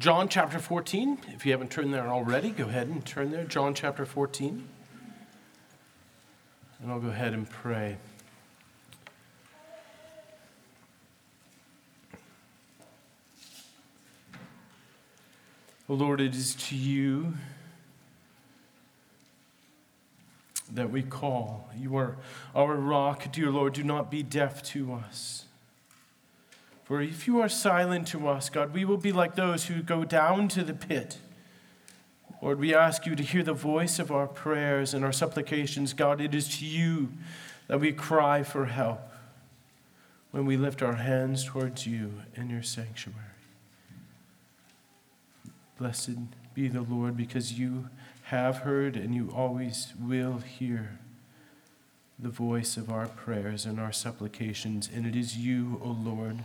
John chapter 14. If you haven't turned there already, go ahead and turn there. John chapter 14. And I'll go ahead and pray. Lord, it is to you that we call. You are our rock, dear Lord. Do not be deaf to us. For if you are silent to us, God, we will be like those who go down to the pit. Lord, we ask you to hear the voice of our prayers and our supplications. God, it is to you that we cry for help when we lift our hands towards you in your sanctuary. Blessed be the Lord because you have heard and you always will hear the voice of our prayers and our supplications. And it is you, O Lord,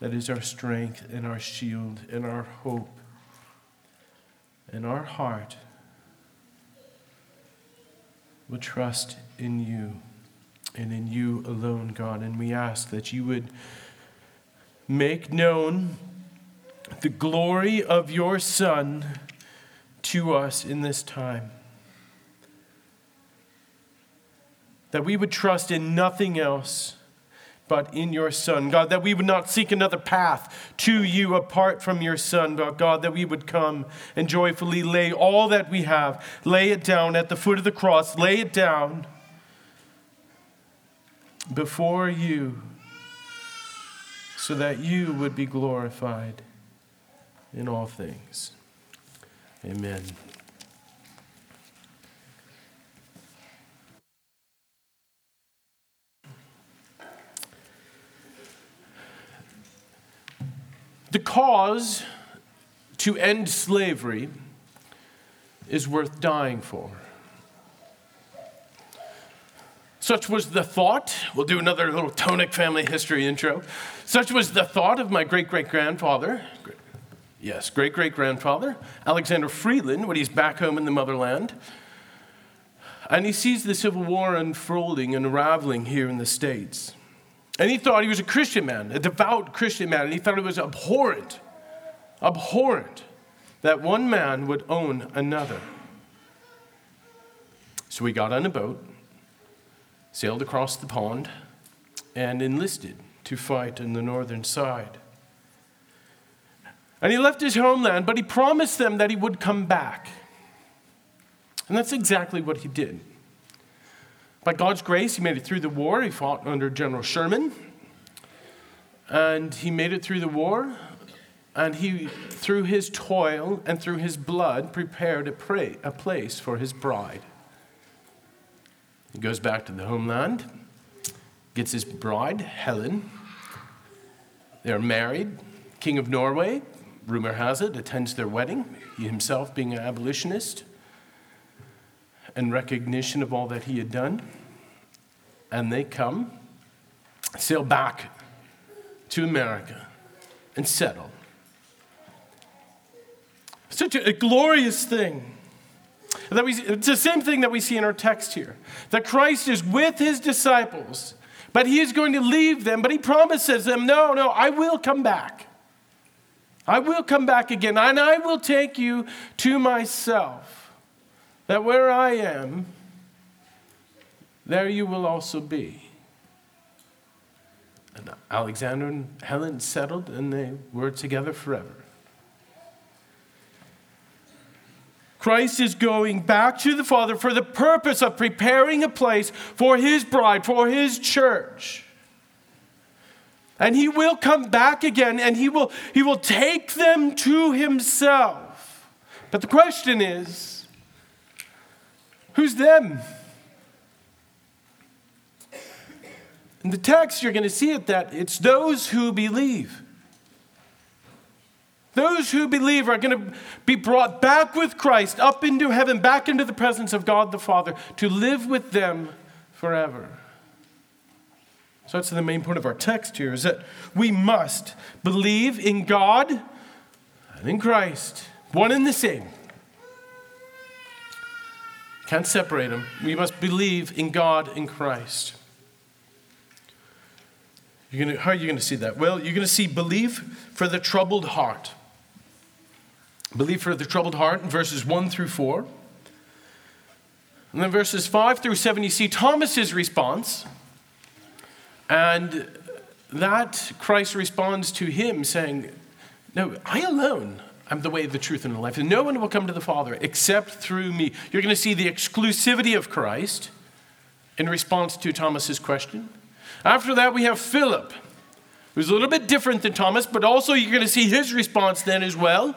that is our strength and our shield and our hope and our heart will trust in you and in you alone, God. And we ask that you would make known the glory of your Son to us in this time. That we would trust in nothing else but in your Son. God, that we would not seek another path to you apart from your Son, but God, that we would come and joyfully lay all that we have, lay it down at the foot of the cross, lay it down before you, so that you would be glorified in all things. Amen. The cause to end slavery is worth dying for. Such was the thought. We'll do another little Tonic family history intro. Such was the thought of my great great grandfather, Yes, great great grandfather, Alexander Freeland, when he's back home in the motherland. And he sees the Civil War unfolding and unraveling here in the States. And he thought he was a Christian man, a devout Christian man, and he thought it was abhorrent, abhorrent that one man would own another. So he got on a boat, sailed across the pond, and enlisted to fight on the northern side. And he left his homeland, but he promised them that he would come back. And that's exactly what he did. By God's grace, he made it through the war. He fought under General Sherman. And he made it through the war. And he, through his toil and through his blood, prepared a, pray, a place for his bride. He goes back to the homeland, gets his bride, Helen. They're married. King of Norway rumor has it, attends their wedding, he himself being an abolitionist, in recognition of all that he had done. And they come, sail back to America, and settle. Such a, a glorious thing. That we, it's the same thing that we see in our text here that Christ is with his disciples, but he is going to leave them, but he promises them, No, no, I will come back. I will come back again, and I will take you to myself, that where I am, there you will also be. And Alexander and Helen settled, and they were together forever. Christ is going back to the Father for the purpose of preparing a place for his bride, for his church. And he will come back again and he will, he will take them to himself. But the question is who's them? In the text, you're going to see it that it's those who believe. Those who believe are going to be brought back with Christ up into heaven, back into the presence of God the Father, to live with them forever. So that's the main point of our text here is that we must believe in God and in Christ, one and the same. Can't separate them. We must believe in God and Christ. You're gonna, how are you going to see that? Well, you're going to see belief for the troubled heart. Believe for the troubled heart in verses 1 through 4. And then verses 5 through 7, you see Thomas's response. And that Christ responds to him saying, No, I alone am the way, the truth, and the life. And no one will come to the Father except through me. You're going to see the exclusivity of Christ in response to Thomas's question. After that, we have Philip, who's a little bit different than Thomas, but also you're going to see his response then as well.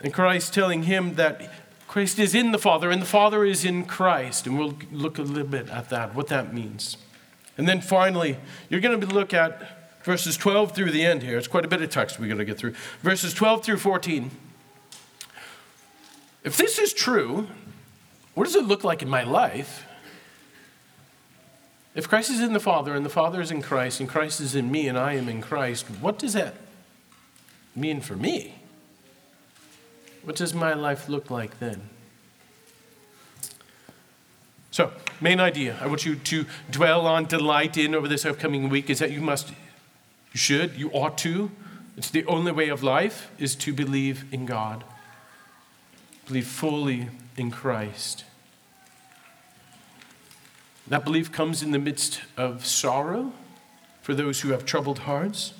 And Christ telling him that Christ is in the Father and the Father is in Christ. And we'll look a little bit at that, what that means. And then finally, you're going to look at verses 12 through the end here. It's quite a bit of text we're going to get through. Verses 12 through 14. If this is true, what does it look like in my life? If Christ is in the Father and the Father is in Christ and Christ is in me and I am in Christ, what does that mean for me? What does my life look like then? So, main idea I want you to dwell on, delight in over this upcoming week is that you must, you should, you ought to. It's the only way of life is to believe in God, believe fully in Christ. That belief comes in the midst of sorrow for those who have troubled hearts.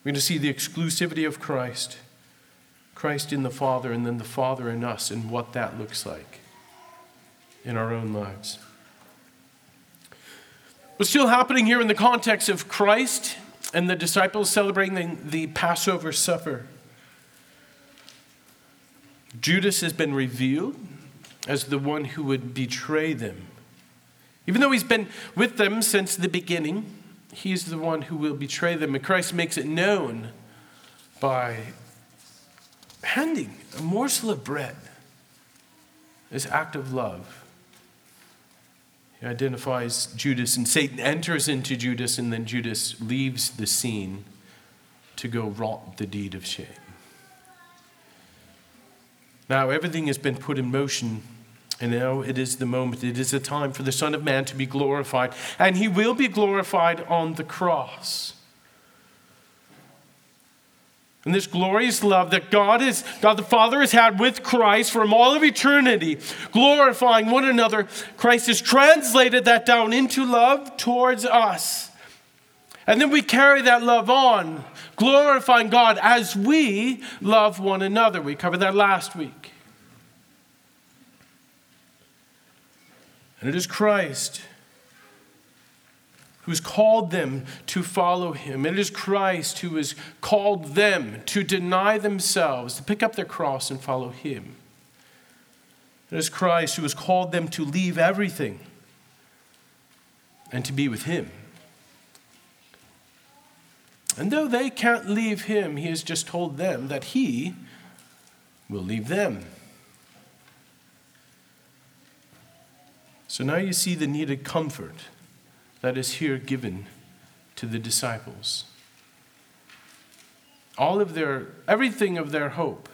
We're going to see the exclusivity of Christ, Christ in the Father, and then the Father in us, and what that looks like in our own lives. What's still happening here in the context of Christ and the disciples celebrating the Passover supper? Judas has been revealed as the one who would betray them. Even though he's been with them since the beginning, he's the one who will betray them. And Christ makes it known by handing a morsel of bread, this act of love. He identifies Judas, and Satan enters into Judas, and then Judas leaves the scene to go wrought the deed of shame. Now, everything has been put in motion, and now it is the moment, it is the time for the Son of Man to be glorified, and he will be glorified on the cross. And this glorious love that God is, God the Father has had with Christ from all of eternity, glorifying one another, Christ has translated that down into love towards us. And then we carry that love on, glorifying God as we love one another. We covered that last week. And it is Christ who has called them to follow him. And It is Christ who has called them to deny themselves, to pick up their cross and follow him. It is Christ who has called them to leave everything and to be with him. And though they can't leave him, he has just told them that he will leave them. So now you see the needed comfort that is here given to the disciples. All of their, everything of their hope,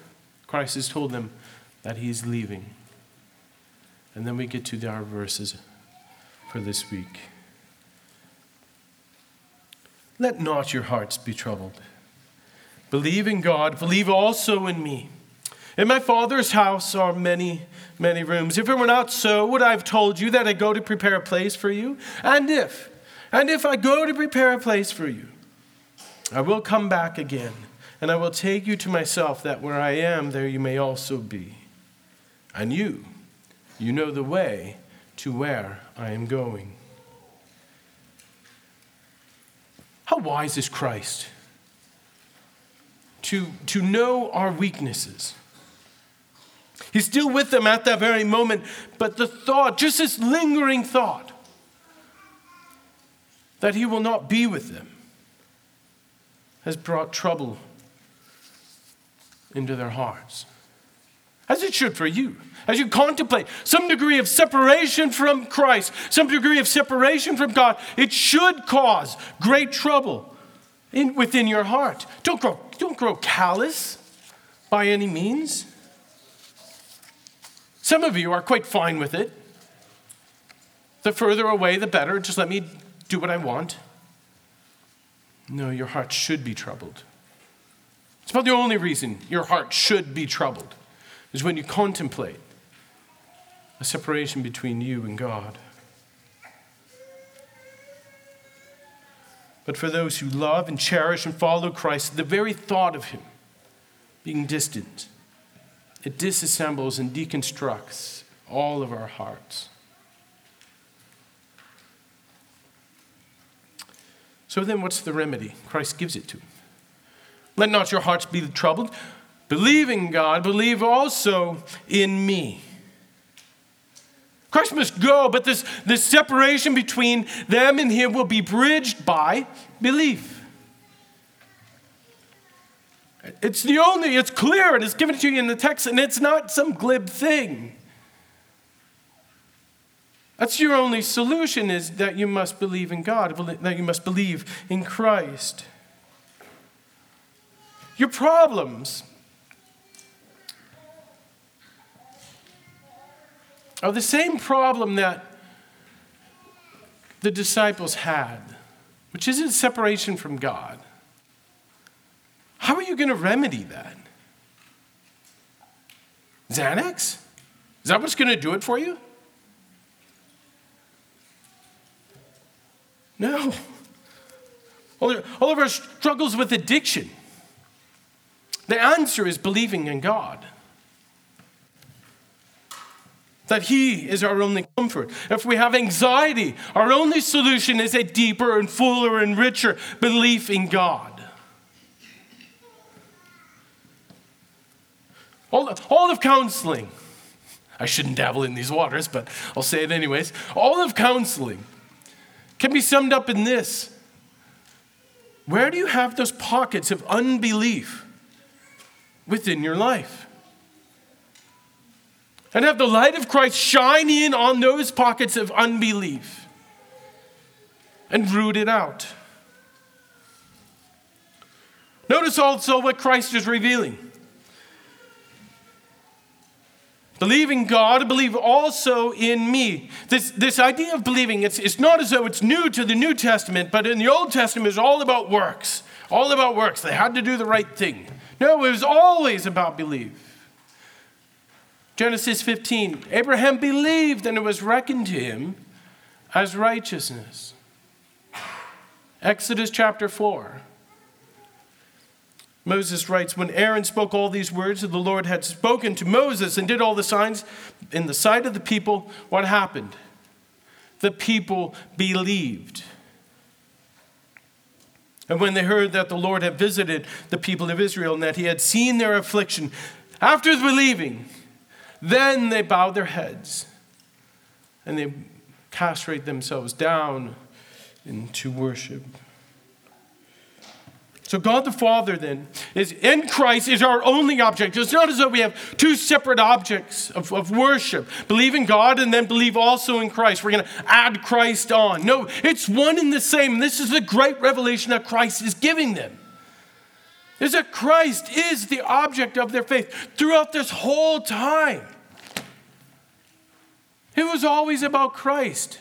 Christ has told them that he is leaving. And then we get to our verses for this week. Let not your hearts be troubled. Believe in God, believe also in me. In my Father's house are many, many rooms. If it were not so, would I have told you that I go to prepare a place for you? And if, and if I go to prepare a place for you, I will come back again, and I will take you to myself, that where I am, there you may also be. And you, you know the way to where I am going. How wise is Christ to, to know our weaknesses? He's still with them at that very moment, but the thought, just this lingering thought, that he will not be with them, has brought trouble into their hearts. As it should for you. As you contemplate some degree of separation from Christ, some degree of separation from God, it should cause great trouble in, within your heart. Don't grow, don't grow callous by any means. Some of you are quite fine with it. The further away, the better. Just let me do what I want. No, your heart should be troubled. It's about the only reason your heart should be troubled, is when you contemplate a separation between you and God. But for those who love and cherish and follow Christ, the very thought of Him being distant, it disassembles and deconstructs all of our hearts. So then, what's the remedy? Christ gives it to him. Let not your hearts be troubled. Believe in God, believe also in me. Christ must go, but this, this separation between them and him will be bridged by belief. It's the only, it's clear, and it's given to you in the text, and it's not some glib thing. That's your only solution is that you must believe in God, that you must believe in Christ. Your problems are the same problem that the disciples had, which isn't separation from God. How are you going to remedy that? Xanax? Is that what's going to do it for you? No. All, of our struggles with addiction, the answer is believing in God. That He is our only comfort. If we have anxiety, our only solution is a deeper and fuller and richer belief in God. All, all of counseling, I shouldn't dabble in these waters, but I'll say it anyways. All of counseling can be summed up in this Where do you have those pockets of unbelief within your life? And have the light of Christ shine in on those pockets of unbelief and root it out. Notice also what Christ is revealing. Believe in God, believe also in me. This, this idea of believing, it's, it's not as though it's new to the New Testament, but in the Old Testament, it's all about works. All about works. They had to do the right thing. No, it was always about belief. Genesis 15 Abraham believed, and it was reckoned to him as righteousness. Exodus chapter 4 Moses writes, When Aaron spoke all these words that the Lord had spoken to Moses and did all the signs in the sight of the people, what happened? The people believed. And when they heard that the Lord had visited the people of Israel and that he had seen their affliction, after believing, then they bowed their heads and they castrate themselves down into worship. So God the Father then is in Christ is our only object. It's not as though we have two separate objects of, of worship. Believe in God and then believe also in Christ. We're going to add Christ on. No, it's one and the same. This is the great revelation that Christ is giving them. Is that Christ is the object of their faith throughout this whole time. It was always about Christ.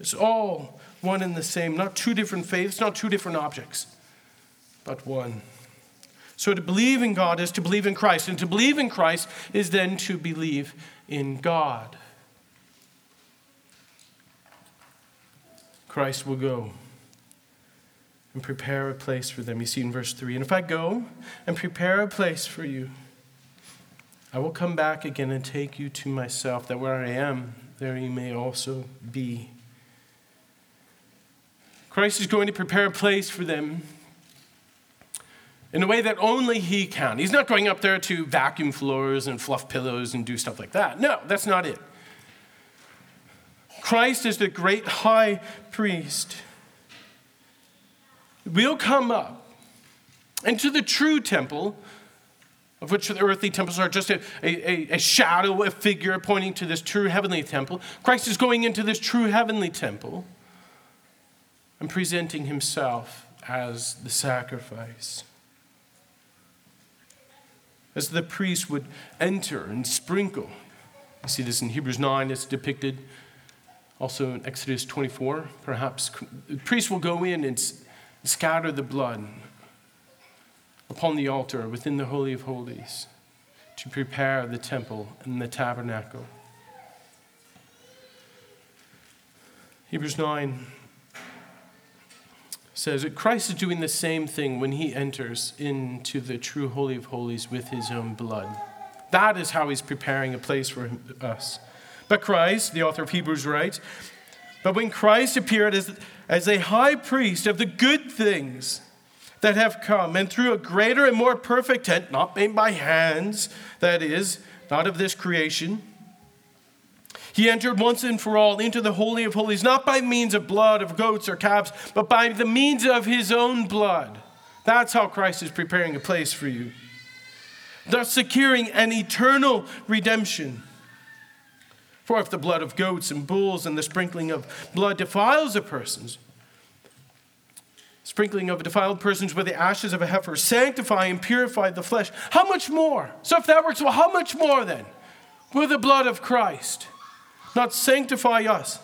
It's all one and the same, not two different faiths, not two different objects, but one. So to believe in God is to believe in Christ, and to believe in Christ is then to believe in God. Christ will go and prepare a place for them. You see in verse 3 And if I go and prepare a place for you, I will come back again and take you to myself, that where I am, there you may also be. Christ is going to prepare a place for them in a way that only He can. He's not going up there to vacuum floors and fluff pillows and do stuff like that. No, that's not it. Christ is the great high priest. We'll come up into the true temple, of which the earthly temples are just a, a, a, shadow, a figure pointing to this true heavenly temple. Christ is going into this true heavenly temple and presenting himself as the sacrifice. As the priest would enter and sprinkle. You see this in Hebrews 9, it's depicted also in Exodus 24. Perhaps the priest will go in and, scatter the blood upon the altar within the Holy of Holies to prepare the temple and the tabernacle. Hebrews 9 says that Christ is doing the same thing when he enters into the true Holy of Holies with his own blood. That is how he's preparing a place for us. But Christ, the author of Hebrews writes, but when Christ appeared as, as a high priest of the good things that have come, and through a greater and more perfect tent, not made by hands, that is, not of this creation, he entered once and for all into the Holy of Holies, not by means of blood of goats or calves, but by the means of his own blood. That's how Christ is preparing a place for you, thus securing an eternal redemption. For if the blood of goats and bulls and the sprinkling of blood defiles a person's, sprinkling of defiled persons with the ashes of a heifer sanctify and purify the flesh, how much more? So if that works well, how much more then? Will the blood of Christ not sanctify us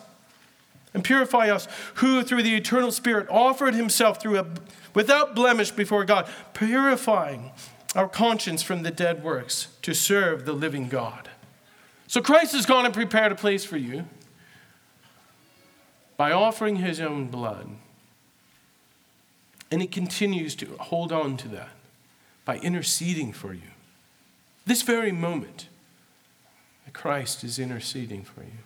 and purify us, who through the eternal Spirit offered himself through a, without blemish before God, purifying our conscience from the dead works to serve the living God. So Christ has gone and prepared a place for you by offering his own blood. And he continues to hold on to that by interceding for you. This very moment, Christ is interceding for you.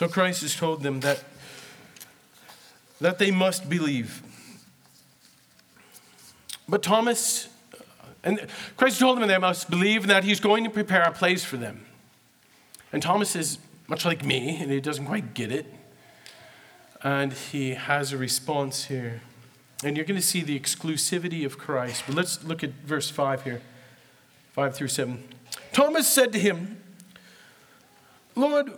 So Christ has told them that, that they must believe. But Thomas, uh, and Christ told them they must believe that he's going to prepare a place for them. And Thomas is much like me, and he doesn't quite get it. And he has a response here. And you're going to see the exclusivity of Christ. But let's look at verse 5 here 5 through 7. Thomas said to him, Lord,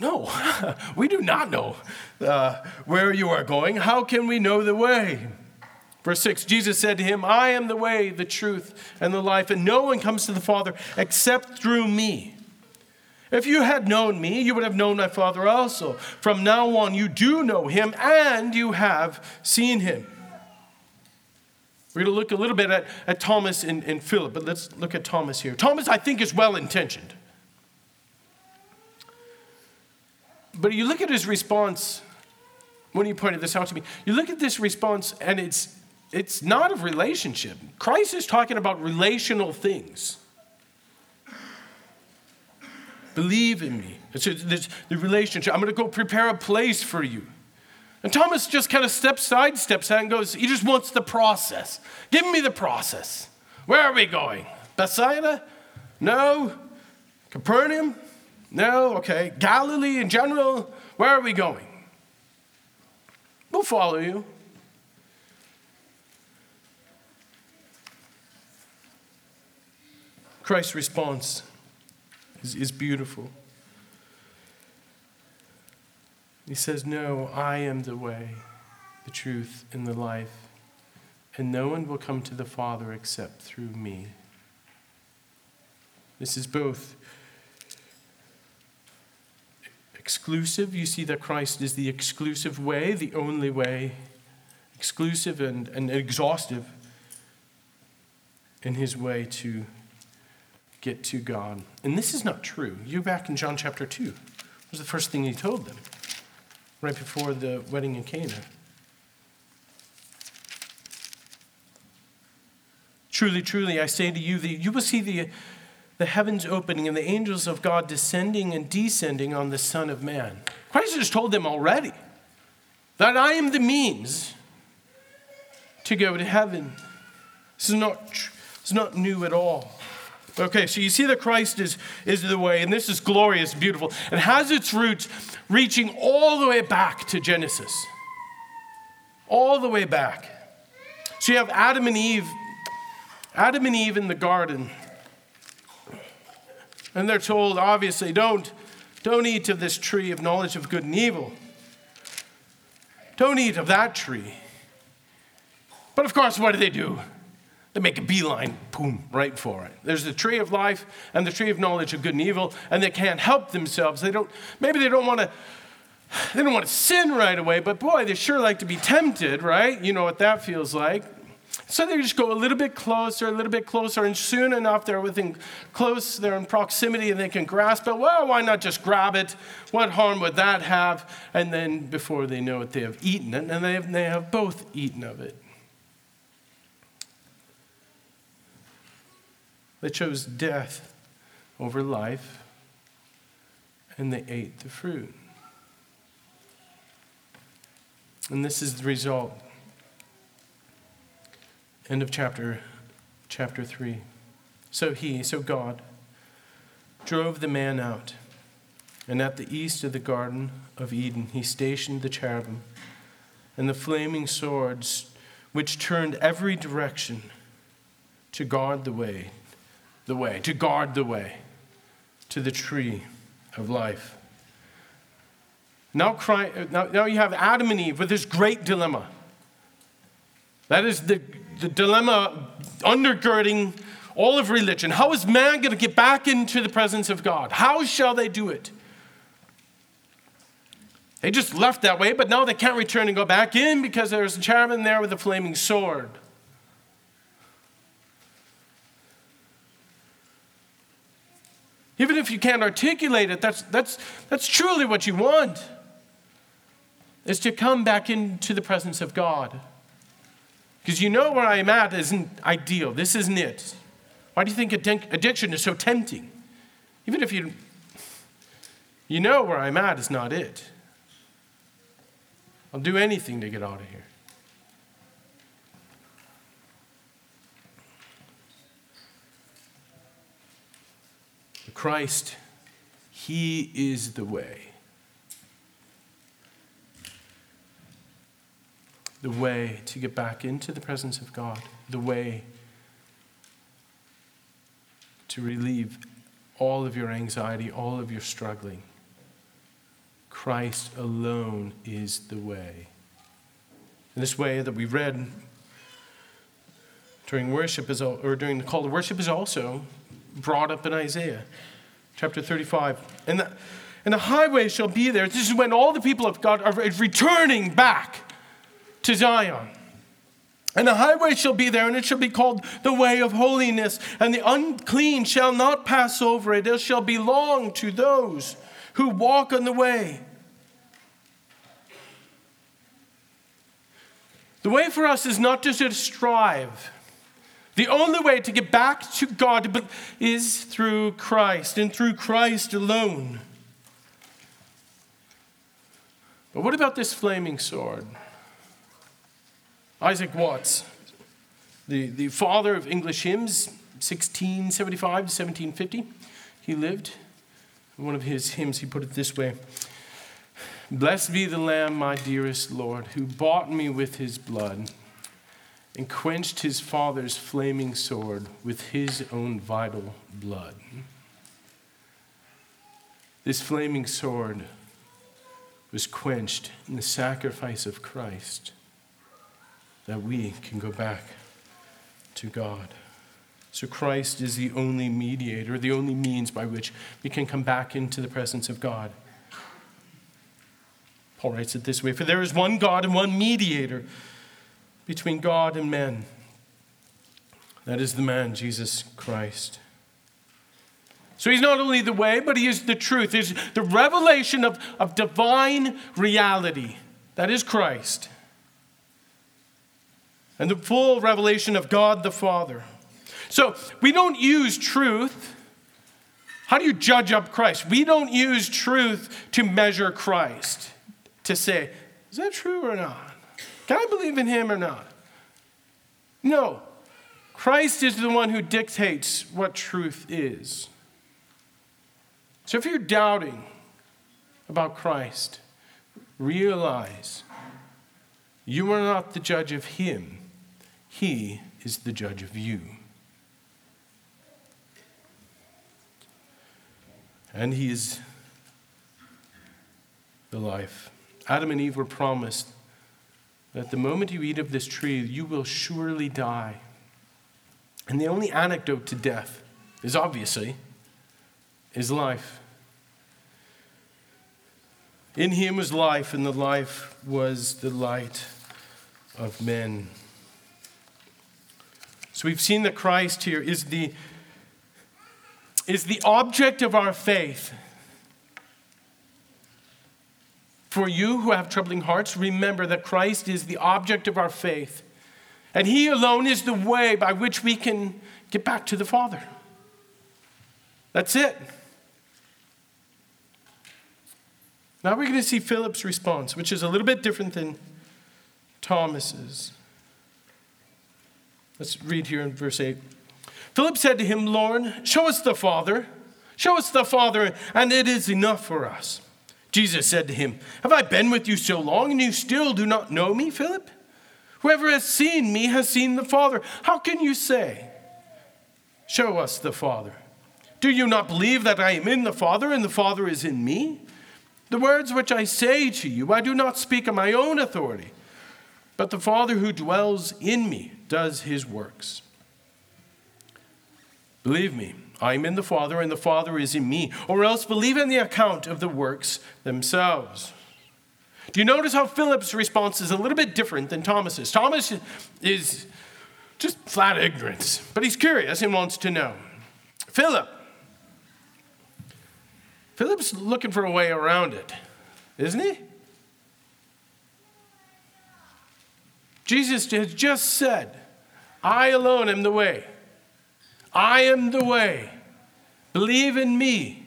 no, we do not know uh, where you are going. How can we know the way? Verse 6 Jesus said to him, I am the way, the truth, and the life, and no one comes to the Father except through me. If you had known me, you would have known my Father also. From now on, you do know him and you have seen him. We're going to look a little bit at, at Thomas and, and Philip, but let's look at Thomas here. Thomas, I think, is well intentioned. But you look at his response when he pointed this out to me. You look at this response, and it's, it's not of relationship. Christ is talking about relational things. Believe in me. It's, it's the relationship. I'm going to go prepare a place for you. And Thomas just kind of steps side, steps out, and goes, he just wants the process. Give me the process. Where are we going? Bethsaida? No. Capernaum? No. Okay. Galilee in general? Where are we going? We'll follow you. Christ's response is, is beautiful. He says, No, I am the way, the truth, and the life, and no one will come to the Father except through me. This is both exclusive. You see that Christ is the exclusive way, the only way, exclusive and, and exhaustive in his way to get to God. And this is not true. You back in John chapter 2. What was the first thing he told them right before the wedding in Cana? Truly, truly, I say to you that you will see the, the heavens opening and the angels of God descending and descending on the Son of Man. Christ has told them already that I am the means to go to heaven. This is not, is not new at all. Okay, so you see that Christ is, is the way, and this is glorious, beautiful, and has its roots reaching all the way back to Genesis. All the way back. So you have Adam and Eve, Adam and Eve in the garden. And they're told, obviously, don't, don't eat of this tree of knowledge of good and evil. Don't eat of that tree. But of course, what do they do? They make a beeline, boom, right for it. There's the tree of life and the tree of knowledge of good and evil, and they can't help themselves. They don't, maybe they don't want to, they don't want to sin right away, but boy, they sure like to be tempted, right? You know what that feels like. So they just go a little bit closer, a little bit closer, and soon enough they're within close, they're in proximity and they can grasp it. Well, why not just grab it? What harm would that have? And then before they know it, they have eaten it, and they have, they have both eaten of it. They chose death over life, and they ate the fruit. And this is the result. End of chapter, chapter 3. So he, so God, drove the man out, and at the east of the Garden of Eden he stationed the cherubim and the flaming swords, which turned every direction to guard the way the way, to guard the way to the tree of life. Now, cry, now, now you have Adam and Eve with this great dilemma. That is the, the dilemma undergirding all of religion. How is man going to get back into the presence of God? How shall they do it? They just left that way, but now they can't return and go back in because there's a cherubim there with a flaming sword. Even if you can't articulate it, that's, that's, that's truly what you want, is to come back into the presence of God. Because you know where I am at isn't ideal. This isn't it. Why do you think addiction is so tempting? Even if you, you know where I'm at is not it. I'll do anything to get out of here. Christ, He is the way. The way to get back into the presence of God, the way to relieve all of your anxiety, all of your struggling. Christ alone is the way. And this way that we read during worship is, or during the call to worship is also brought up in Isaiah chapter 35. And the, and the highway shall be there. This is when all the people of God are returning back to Zion. And the highway shall be there, and it shall be called the way of holiness. And the unclean shall not pass over it. It shall belong to those who walk on the way. The way for us is not to strive the only way to get back to God is through Christ and through Christ alone. But what about this flaming sword? Isaac Watts, the, the father of English hymns, 1675 to 1750, he lived. One of his hymns, he put it this way Blessed be the Lamb, my dearest Lord, who bought me with his blood and quenched his father's flaming sword with his own vital blood. This flaming sword was quenched in the sacrifice of Christ that we can go back to God. So Christ is the only mediator, the only means by which we can come back into the presence of God. Paul writes it this way For there is one God and one mediator between God and men. That is the man, Jesus Christ. So he's not only the way, but he is the truth. He's the revelation of, of divine reality. That is Christ. And the full revelation of God the Father. So we don't use truth. How do you judge up Christ? We don't use truth to measure Christ, to say, is that true or not? Can I believe in him or not? No. Christ is the one who dictates what truth is. So if you're doubting about Christ, realize you are not the judge of him, he is the judge of you. And he is the life. Adam and Eve were promised that the moment you eat of this tree, you will surely die. And the only antidote to death is obviously his life. In him was life, and the life was the light of men. So we've seen that Christ here is the, is the object of our faith. For you who have troubling hearts, remember that Christ is the object of our faith. And He alone is the way by which we can get back to the Father. That's it. Now we're going to see Philip's response, which is a little bit different than Thomas's. Let's read here in verse 8. Philip said to him, Lord, show us the Father. Show us the Father, and it is enough for us. Jesus said to him, Have I been with you so long, and you still do not know me, Philip? Whoever has seen me has seen the Father. How can you say, Show us the Father? Do you not believe that I am in the Father, and the Father is in me? The words which I say to you, I do not speak on my own authority, but the Father who dwells in me does his works. Believe me, I am in the Father, and the Father is in me, or else believe in the account of the works themselves. Do you notice how Philip's response is a little bit different than Thomas's? Thomas is just flat ignorance, but he's curious and wants to know. Philip, Philip's looking for a way around it, isn't he? Jesus has just said, I alone am the way. I am the way. Believe in me.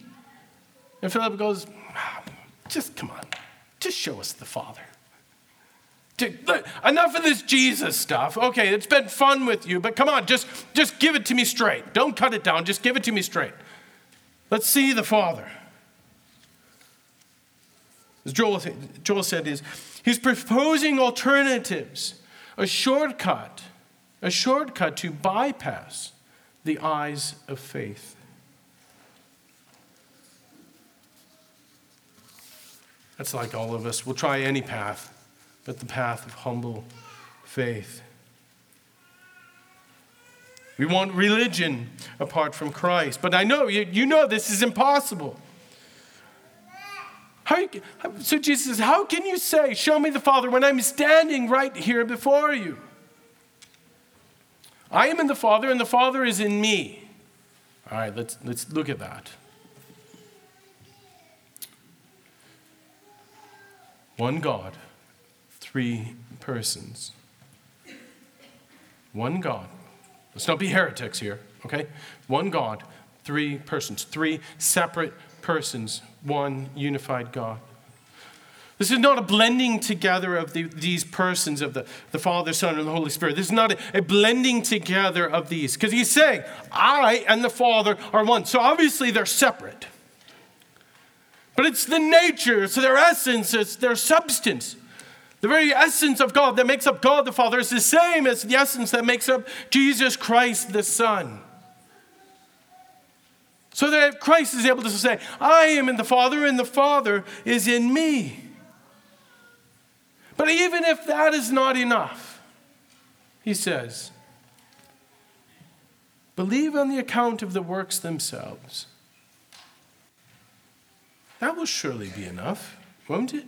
And Philip goes, just come on, just show us the Father. Enough of this Jesus stuff. Okay, it's been fun with you, but come on, just, just give it to me straight. Don't cut it down, just give it to me straight. Let's see the Father. As Joel, Joel said, is he's proposing alternatives, a shortcut, a shortcut to bypass the eyes of faith. That's like all of us. We'll try any path, but the path of humble faith. We want religion apart from Christ. But I know, you, you know this is impossible. So Jesus says, How can you say, Show me the Father, when I'm standing right here before you? I am in the Father, and the Father is in me. All right, let's, let's look at that. One God, three persons. One God. Let's not be heretics here, okay? One God, three persons, three separate persons, one unified God. This is not a blending together of the, these persons of the, the Father, Son, and the Holy Spirit. This is not a, a blending together of these. Because he's saying, I and the Father are one. So obviously they're separate. But it's the nature, it's their essence, it's their substance. The very essence of God that makes up God the Father is the same as the essence that makes up Jesus Christ the Son. So that Christ is able to say, I am in the Father, and the Father is in me. But even if that is not enough, he says, believe on the account of the works themselves. That will surely be enough, won't it?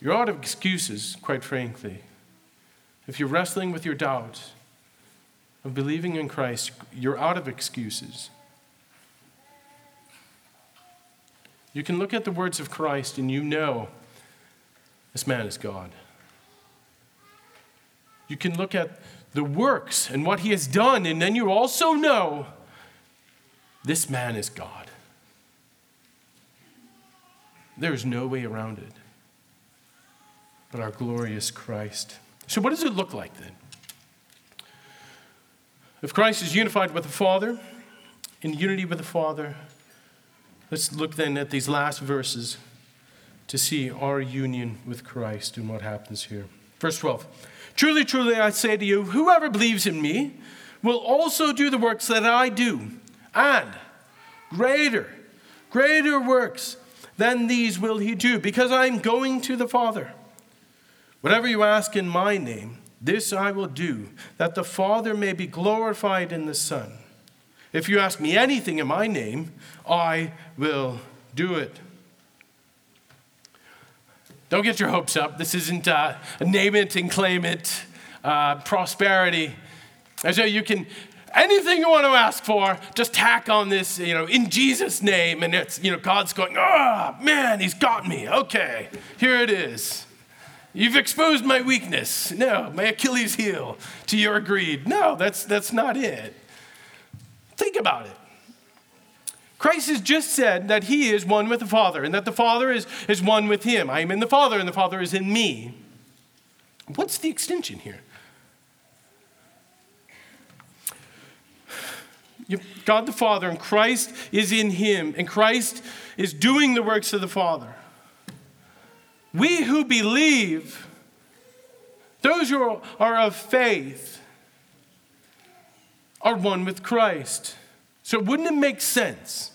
You're out of excuses, quite frankly if you're wrestling with your doubt of believing in Christ, you're out of excuses. You can look at the words of Christ and you know this man is God. You can look at the works and what he has done, and then you also know this man is God. There is no way around it but our glorious Christ. So, what does it look like then? If Christ is unified with the Father, in unity with the Father, let's look then at these last verses to see our union with Christ and what happens here. Verse 12 Truly, truly, I say to you, whoever believes in me will also do the works that I do, and greater, greater works than these will he do, because I'm going to the Father. Whatever you ask in my name, this I will do, that the Father may be glorified in the Son. If you ask me anything in my name, I will do it. Don't get your hopes up. This isn't uh, a name it and claim it uh, prosperity. And so you can, anything you want to ask for, just tack on this, you know, in Jesus' name. And it's, you know, God's going, oh, man, he's got me. Okay, here it is. You've exposed my weakness. No, my Achilles heel to your greed. No, that's, that's not it. Think about it. Christ has just said that he is one with the Father and that the Father is, is one with him. I am in the Father and the Father is in me. What's the extension here? God the Father and Christ is in him, and Christ is doing the works of the Father. We who believe, those who are of faith, are one with Christ. So, wouldn't it make sense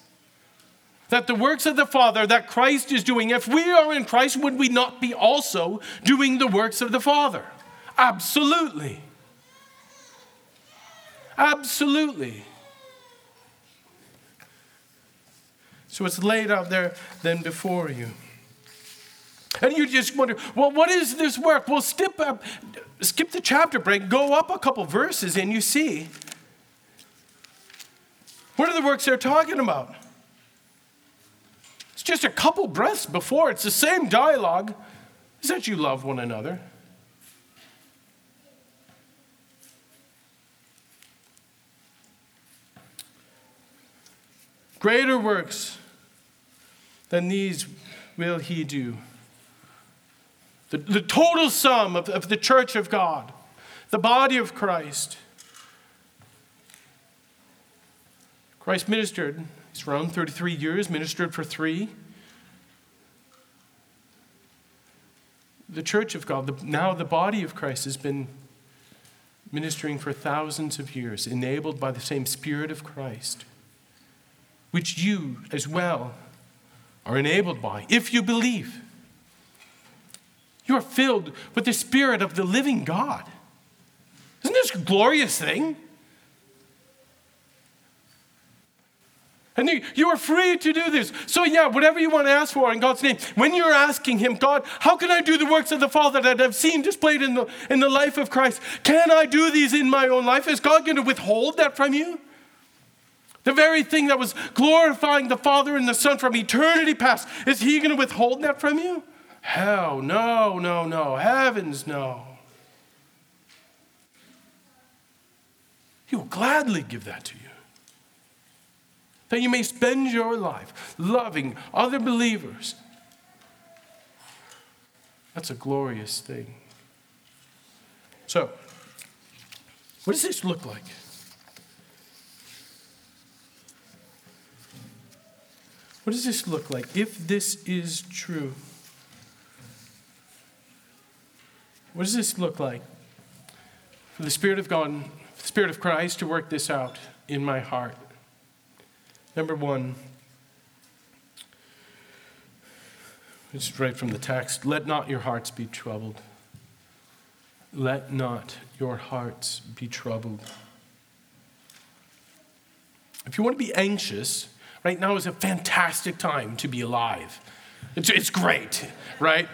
that the works of the Father that Christ is doing, if we are in Christ, would we not be also doing the works of the Father? Absolutely. Absolutely. So it's laid out there then before you. And you just wonder, well, what is this work? Well, skip, up, skip the chapter break, go up a couple verses, and you see what are the works they're talking about? It's just a couple breaths before. It's the same dialogue. Is that you love one another? Greater works than these will he do. The, the total sum of, of the church of God, the body of Christ. Christ ministered, he's around 33 years, ministered for three. The church of God, the, now the body of Christ, has been ministering for thousands of years, enabled by the same Spirit of Christ, which you as well are enabled by if you believe. You are filled with the Spirit of the living God. Isn't this a glorious thing? And you are free to do this. So, yeah, whatever you want to ask for in God's name, when you're asking Him, God, how can I do the works of the Father that I've seen displayed in the, in the life of Christ? Can I do these in my own life? Is God going to withhold that from you? The very thing that was glorifying the Father and the Son from eternity past, is He going to withhold that from you? Hell, no, no, no. Heavens, no. He will gladly give that to you. That you may spend your life loving other believers. That's a glorious thing. So, what does this look like? What does this look like if this is true? What does this look like? For the Spirit of God, the Spirit of Christ to work this out in my heart. Number one, it's right from the text let not your hearts be troubled. Let not your hearts be troubled. If you want to be anxious, Right now is a fantastic time to be alive. It's, it's great, right?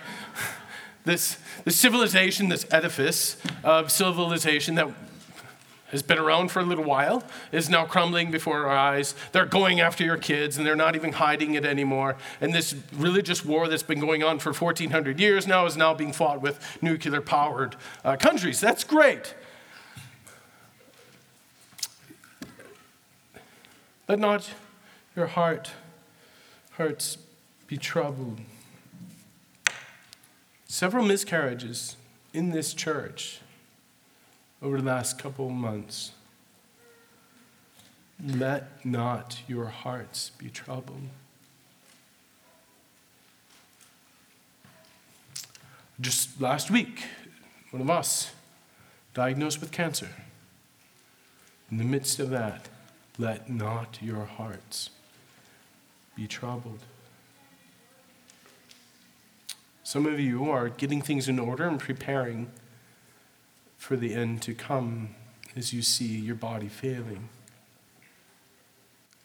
This, this civilization, this edifice of civilization that has been around for a little while, is now crumbling before our eyes. They're going after your kids and they're not even hiding it anymore. And this religious war that's been going on for 1,400 years now is now being fought with nuclear powered uh, countries. That's great. But not your heart hearts be troubled. Several miscarriages in this church over the last couple of months. Let not your hearts be troubled. Just last week, one of us diagnosed with cancer. In the midst of that, let not your hearts be troubled. Some of you are getting things in order and preparing for the end to come as you see your body failing.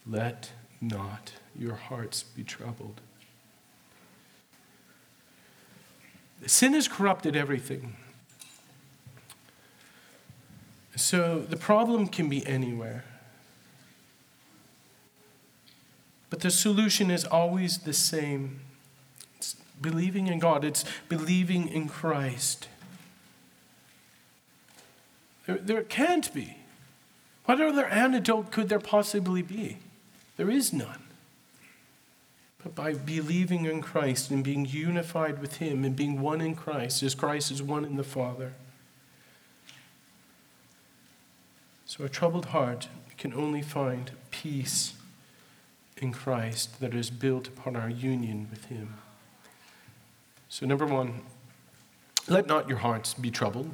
Let not your hearts be troubled. Sin has corrupted everything. So the problem can be anywhere. But the solution is always the same believing in God, it's believing in Christ. There, there can't be. What other antidote could there possibly be? There is none. But by believing in Christ and being unified with Him and being one in Christ, as Christ is one in the Father. So a troubled heart can only find peace in Christ that is built upon our union with Him. So, number one, let not your hearts be troubled.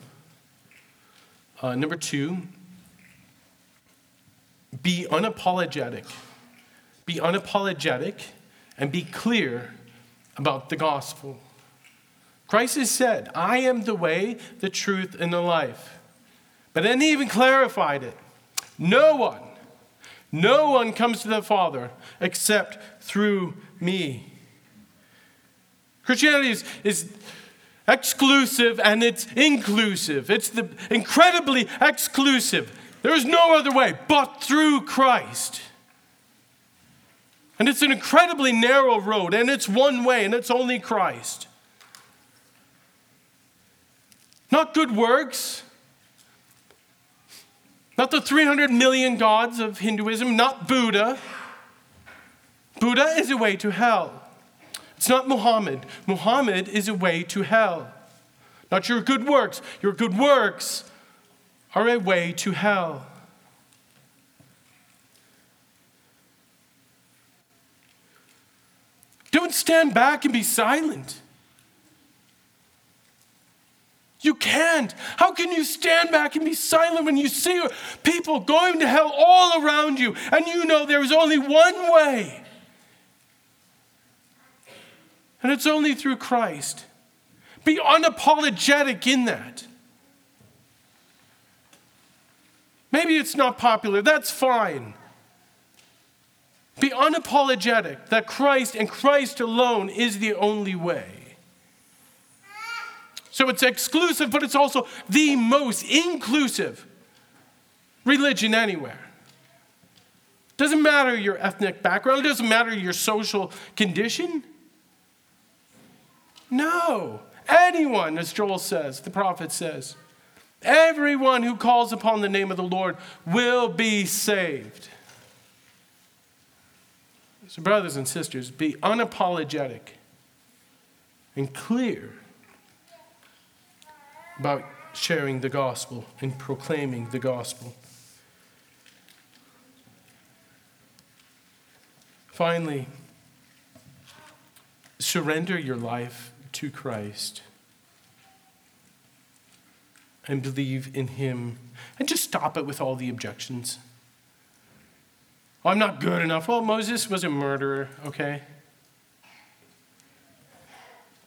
Uh, number two, be unapologetic. Be unapologetic and be clear about the gospel. Christ has said, I am the way, the truth, and the life. But then he even clarified it. No one, no one comes to the Father except through me. Christianity is, is exclusive and it's inclusive. It's the incredibly exclusive. There is no other way but through Christ. And it's an incredibly narrow road, and it's one way, and it's only Christ. Not good works, not the 300 million gods of Hinduism, not Buddha. Buddha is a way to hell. It's not Muhammad. Muhammad is a way to hell. Not your good works. Your good works are a way to hell. Don't stand back and be silent. You can't. How can you stand back and be silent when you see people going to hell all around you and you know there is only one way? And it's only through Christ. Be unapologetic in that. Maybe it's not popular, that's fine. Be unapologetic that Christ and Christ alone is the only way. So it's exclusive, but it's also the most inclusive religion anywhere. Doesn't matter your ethnic background, it doesn't matter your social condition. No. Anyone, as Joel says, the prophet says, everyone who calls upon the name of the Lord will be saved. So, brothers and sisters, be unapologetic and clear about sharing the gospel and proclaiming the gospel. Finally, surrender your life to Christ and believe in Him. And just stop it with all the objections. I'm not good enough. Well, Moses was a murderer, okay?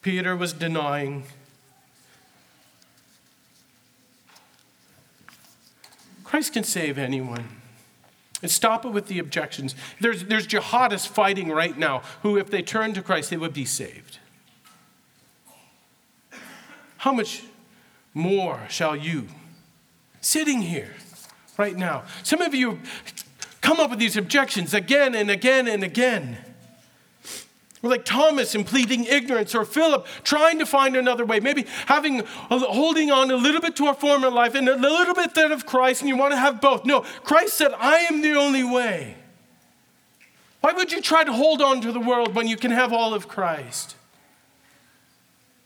Peter was denying. Christ can save anyone. And stop it with the objections. There's, there's jihadists fighting right now who, if they turn to Christ, they would be saved. How much more shall you, sitting here right now? Some of you come up with these objections again and again and again. We're like Thomas in pleading ignorance, or Philip trying to find another way, maybe having uh, holding on a little bit to our former life and a little bit then of Christ, and you want to have both. No, Christ said, I am the only way. Why would you try to hold on to the world when you can have all of Christ?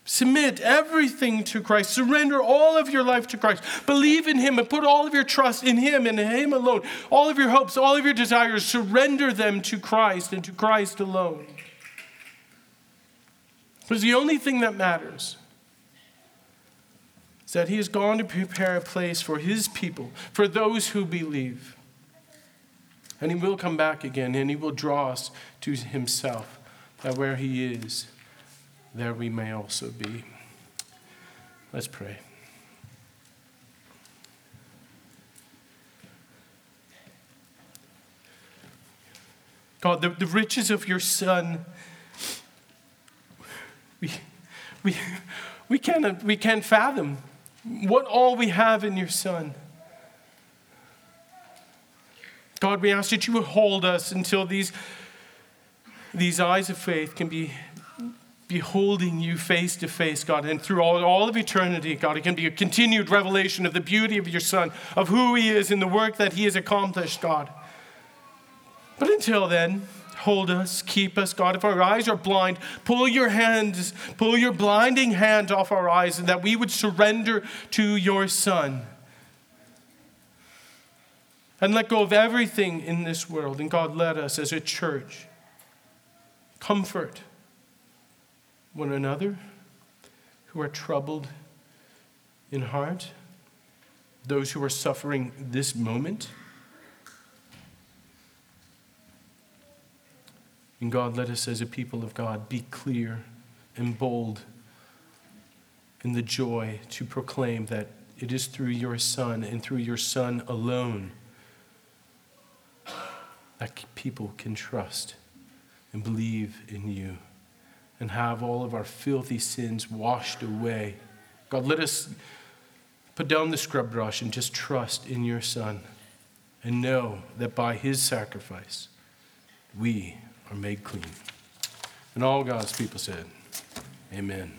Submit everything to Christ. Surrender all of your life to Christ. Believe in Him and put all of your trust in Him and in Him alone. All of your hopes, all of your desires, surrender them to Christ and to Christ alone. Because the only thing that matters is that He has gone to prepare a place for His people, for those who believe. And He will come back again and He will draw us to Himself, that where He is there we may also be. Let's pray. God, the, the riches of your Son, we, we, we, can't, we can't fathom what all we have in your Son. God, we ask that you would hold us until these, these eyes of faith can be beholding you face to face, God, and through all, all of eternity, God, it can be a continued revelation of the beauty of your Son, of who He is and the work that He has accomplished, God. But until then, hold us, keep us, God. If our eyes are blind, pull your hands, pull your blinding hand off our eyes, and that we would surrender to your Son. And let go of everything in this world. And God, let us as a church comfort one another who are troubled in heart, those who are suffering this moment. And God, let us as a people of God be clear and bold in the joy to proclaim that it is through your Son and through your Son alone that people can trust and believe in you and have all of our filthy sins washed away. God, let us put down the scrub brush and just trust in your Son and know that by his sacrifice, we are made clean. And all God's people said, Amen.